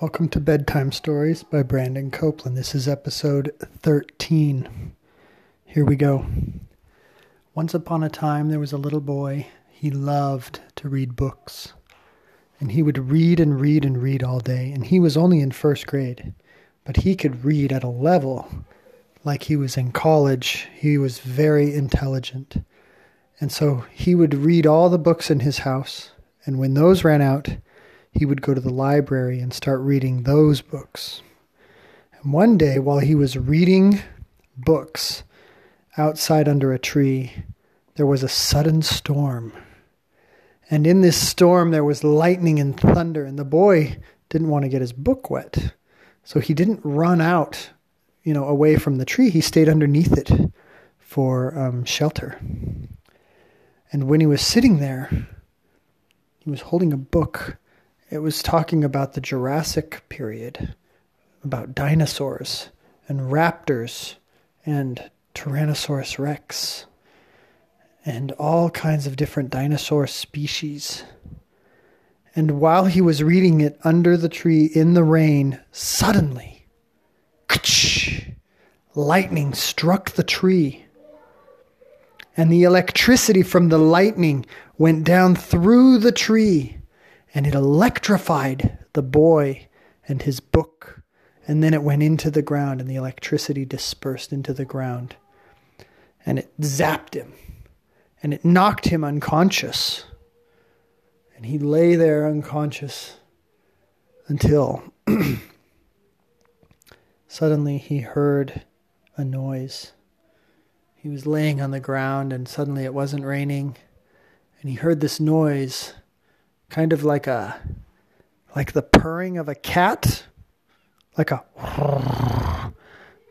Welcome to Bedtime Stories by Brandon Copeland. This is episode 13. Here we go. Once upon a time, there was a little boy. He loved to read books. And he would read and read and read all day. And he was only in first grade. But he could read at a level like he was in college. He was very intelligent. And so he would read all the books in his house. And when those ran out, he would go to the library and start reading those books. And one day, while he was reading books outside under a tree, there was a sudden storm. And in this storm, there was lightning and thunder, and the boy didn't want to get his book wet. So he didn't run out, you know, away from the tree. He stayed underneath it for um, shelter. And when he was sitting there, he was holding a book it was talking about the Jurassic period, about dinosaurs and raptors and Tyrannosaurus rex and all kinds of different dinosaur species. And while he was reading it under the tree in the rain, suddenly, lightning struck the tree. And the electricity from the lightning went down through the tree and it electrified the boy and his book. And then it went into the ground, and the electricity dispersed into the ground. And it zapped him, and it knocked him unconscious. And he lay there unconscious until suddenly he heard a noise. He was laying on the ground, and suddenly it wasn't raining. And he heard this noise kind of like a like the purring of a cat, like a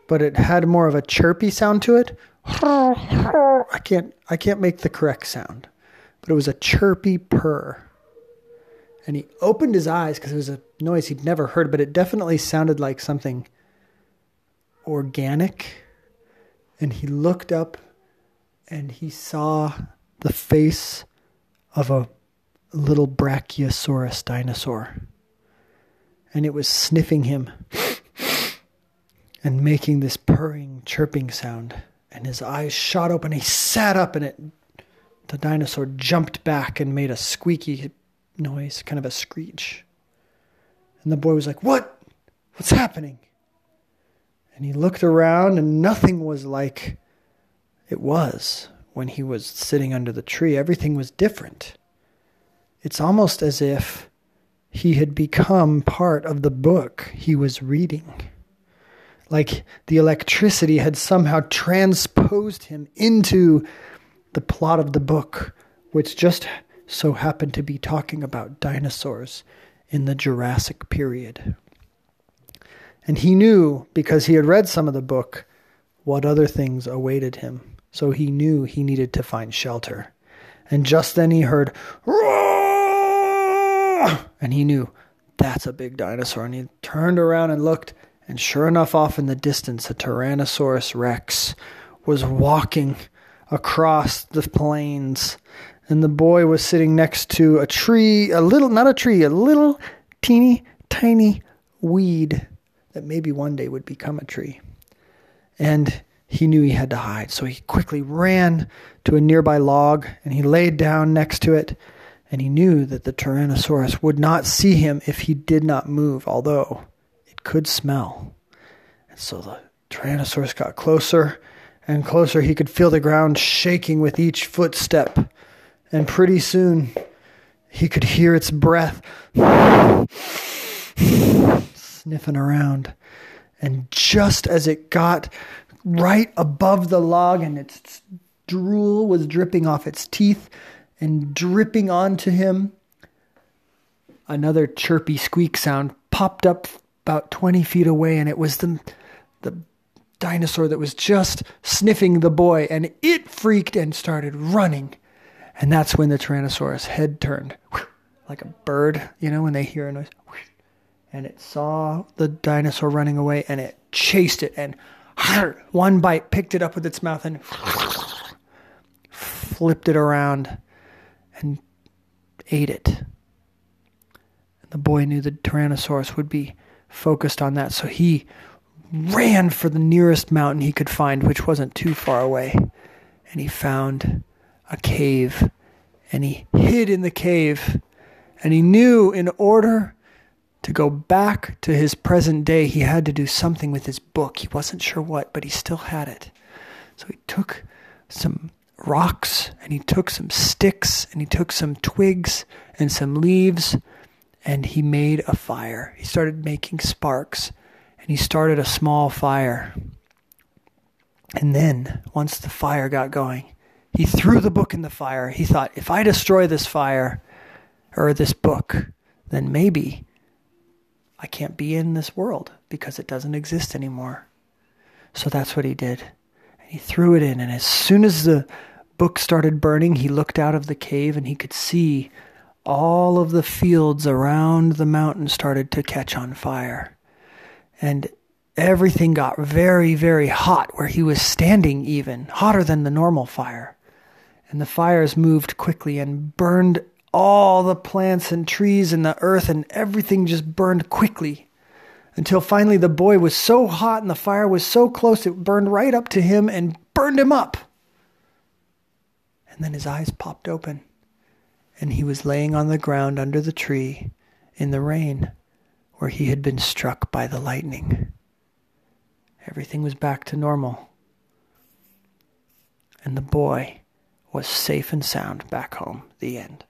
but it had more of a chirpy sound to it. I can't I can't make the correct sound, but it was a chirpy purr. And he opened his eyes because it was a noise he'd never heard, but it definitely sounded like something organic. And he looked up and he saw the face of a little Brachiosaurus dinosaur. And it was sniffing him and making this purring, chirping sound. And his eyes shot open. He sat up and it, the dinosaur jumped back and made a squeaky noise, kind of a screech. And the boy was like, What? What's happening? And he looked around and nothing was like it was when he was sitting under the tree. Everything was different. It's almost as if he had become part of the book he was reading. Like the electricity had somehow transposed him into the plot of the book, which just so happened to be talking about dinosaurs in the Jurassic period. And he knew, because he had read some of the book, what other things awaited him. So he knew he needed to find shelter. And just then he heard, Roar! And he knew that's a big dinosaur. And he turned around and looked, and sure enough, off in the distance, a Tyrannosaurus rex was walking across the plains. And the boy was sitting next to a tree, a little, not a tree, a little teeny tiny weed that maybe one day would become a tree. And he knew he had to hide. So he quickly ran to a nearby log and he laid down next to it and he knew that the Tyrannosaurus would not see him if he did not move, although it could smell. And so the Tyrannosaurus got closer and closer. He could feel the ground shaking with each footstep, and pretty soon he could hear its breath sniffing around. And just as it got right above the log and its drool was dripping off its teeth, and dripping onto him. Another chirpy squeak sound popped up about 20 feet away, and it was the, the dinosaur that was just sniffing the boy, and it freaked and started running. And that's when the Tyrannosaurus head turned like a bird, you know, when they hear a noise. And it saw the dinosaur running away and it chased it and one bite picked it up with its mouth and flipped it around ate it. And The boy knew the Tyrannosaurus would be focused on that, so he ran for the nearest mountain he could find, which wasn't too far away. And he found a cave, and he hid in the cave. And he knew in order to go back to his present day, he had to do something with his book. He wasn't sure what, but he still had it. So he took some rocks and he took some sticks and he took some twigs and some leaves and he made a fire. He started making sparks and he started a small fire. And then, once the fire got going, he threw the book in the fire. He thought, if I destroy this fire or this book, then maybe I can't be in this world because it doesn't exist anymore. So that's what he did. And he threw it in. And as soon as the book started burning, he looked out of the cave and he could see all of the fields around the mountain started to catch on fire. And everything got very, very hot where he was standing, even hotter than the normal fire. And the fires moved quickly and burned all the plants and trees and the earth, and everything just burned quickly. Until finally, the boy was so hot and the fire was so close it burned right up to him and burned him up. And then his eyes popped open, and he was laying on the ground under the tree in the rain where he had been struck by the lightning. Everything was back to normal. And the boy was safe and sound back home. The end.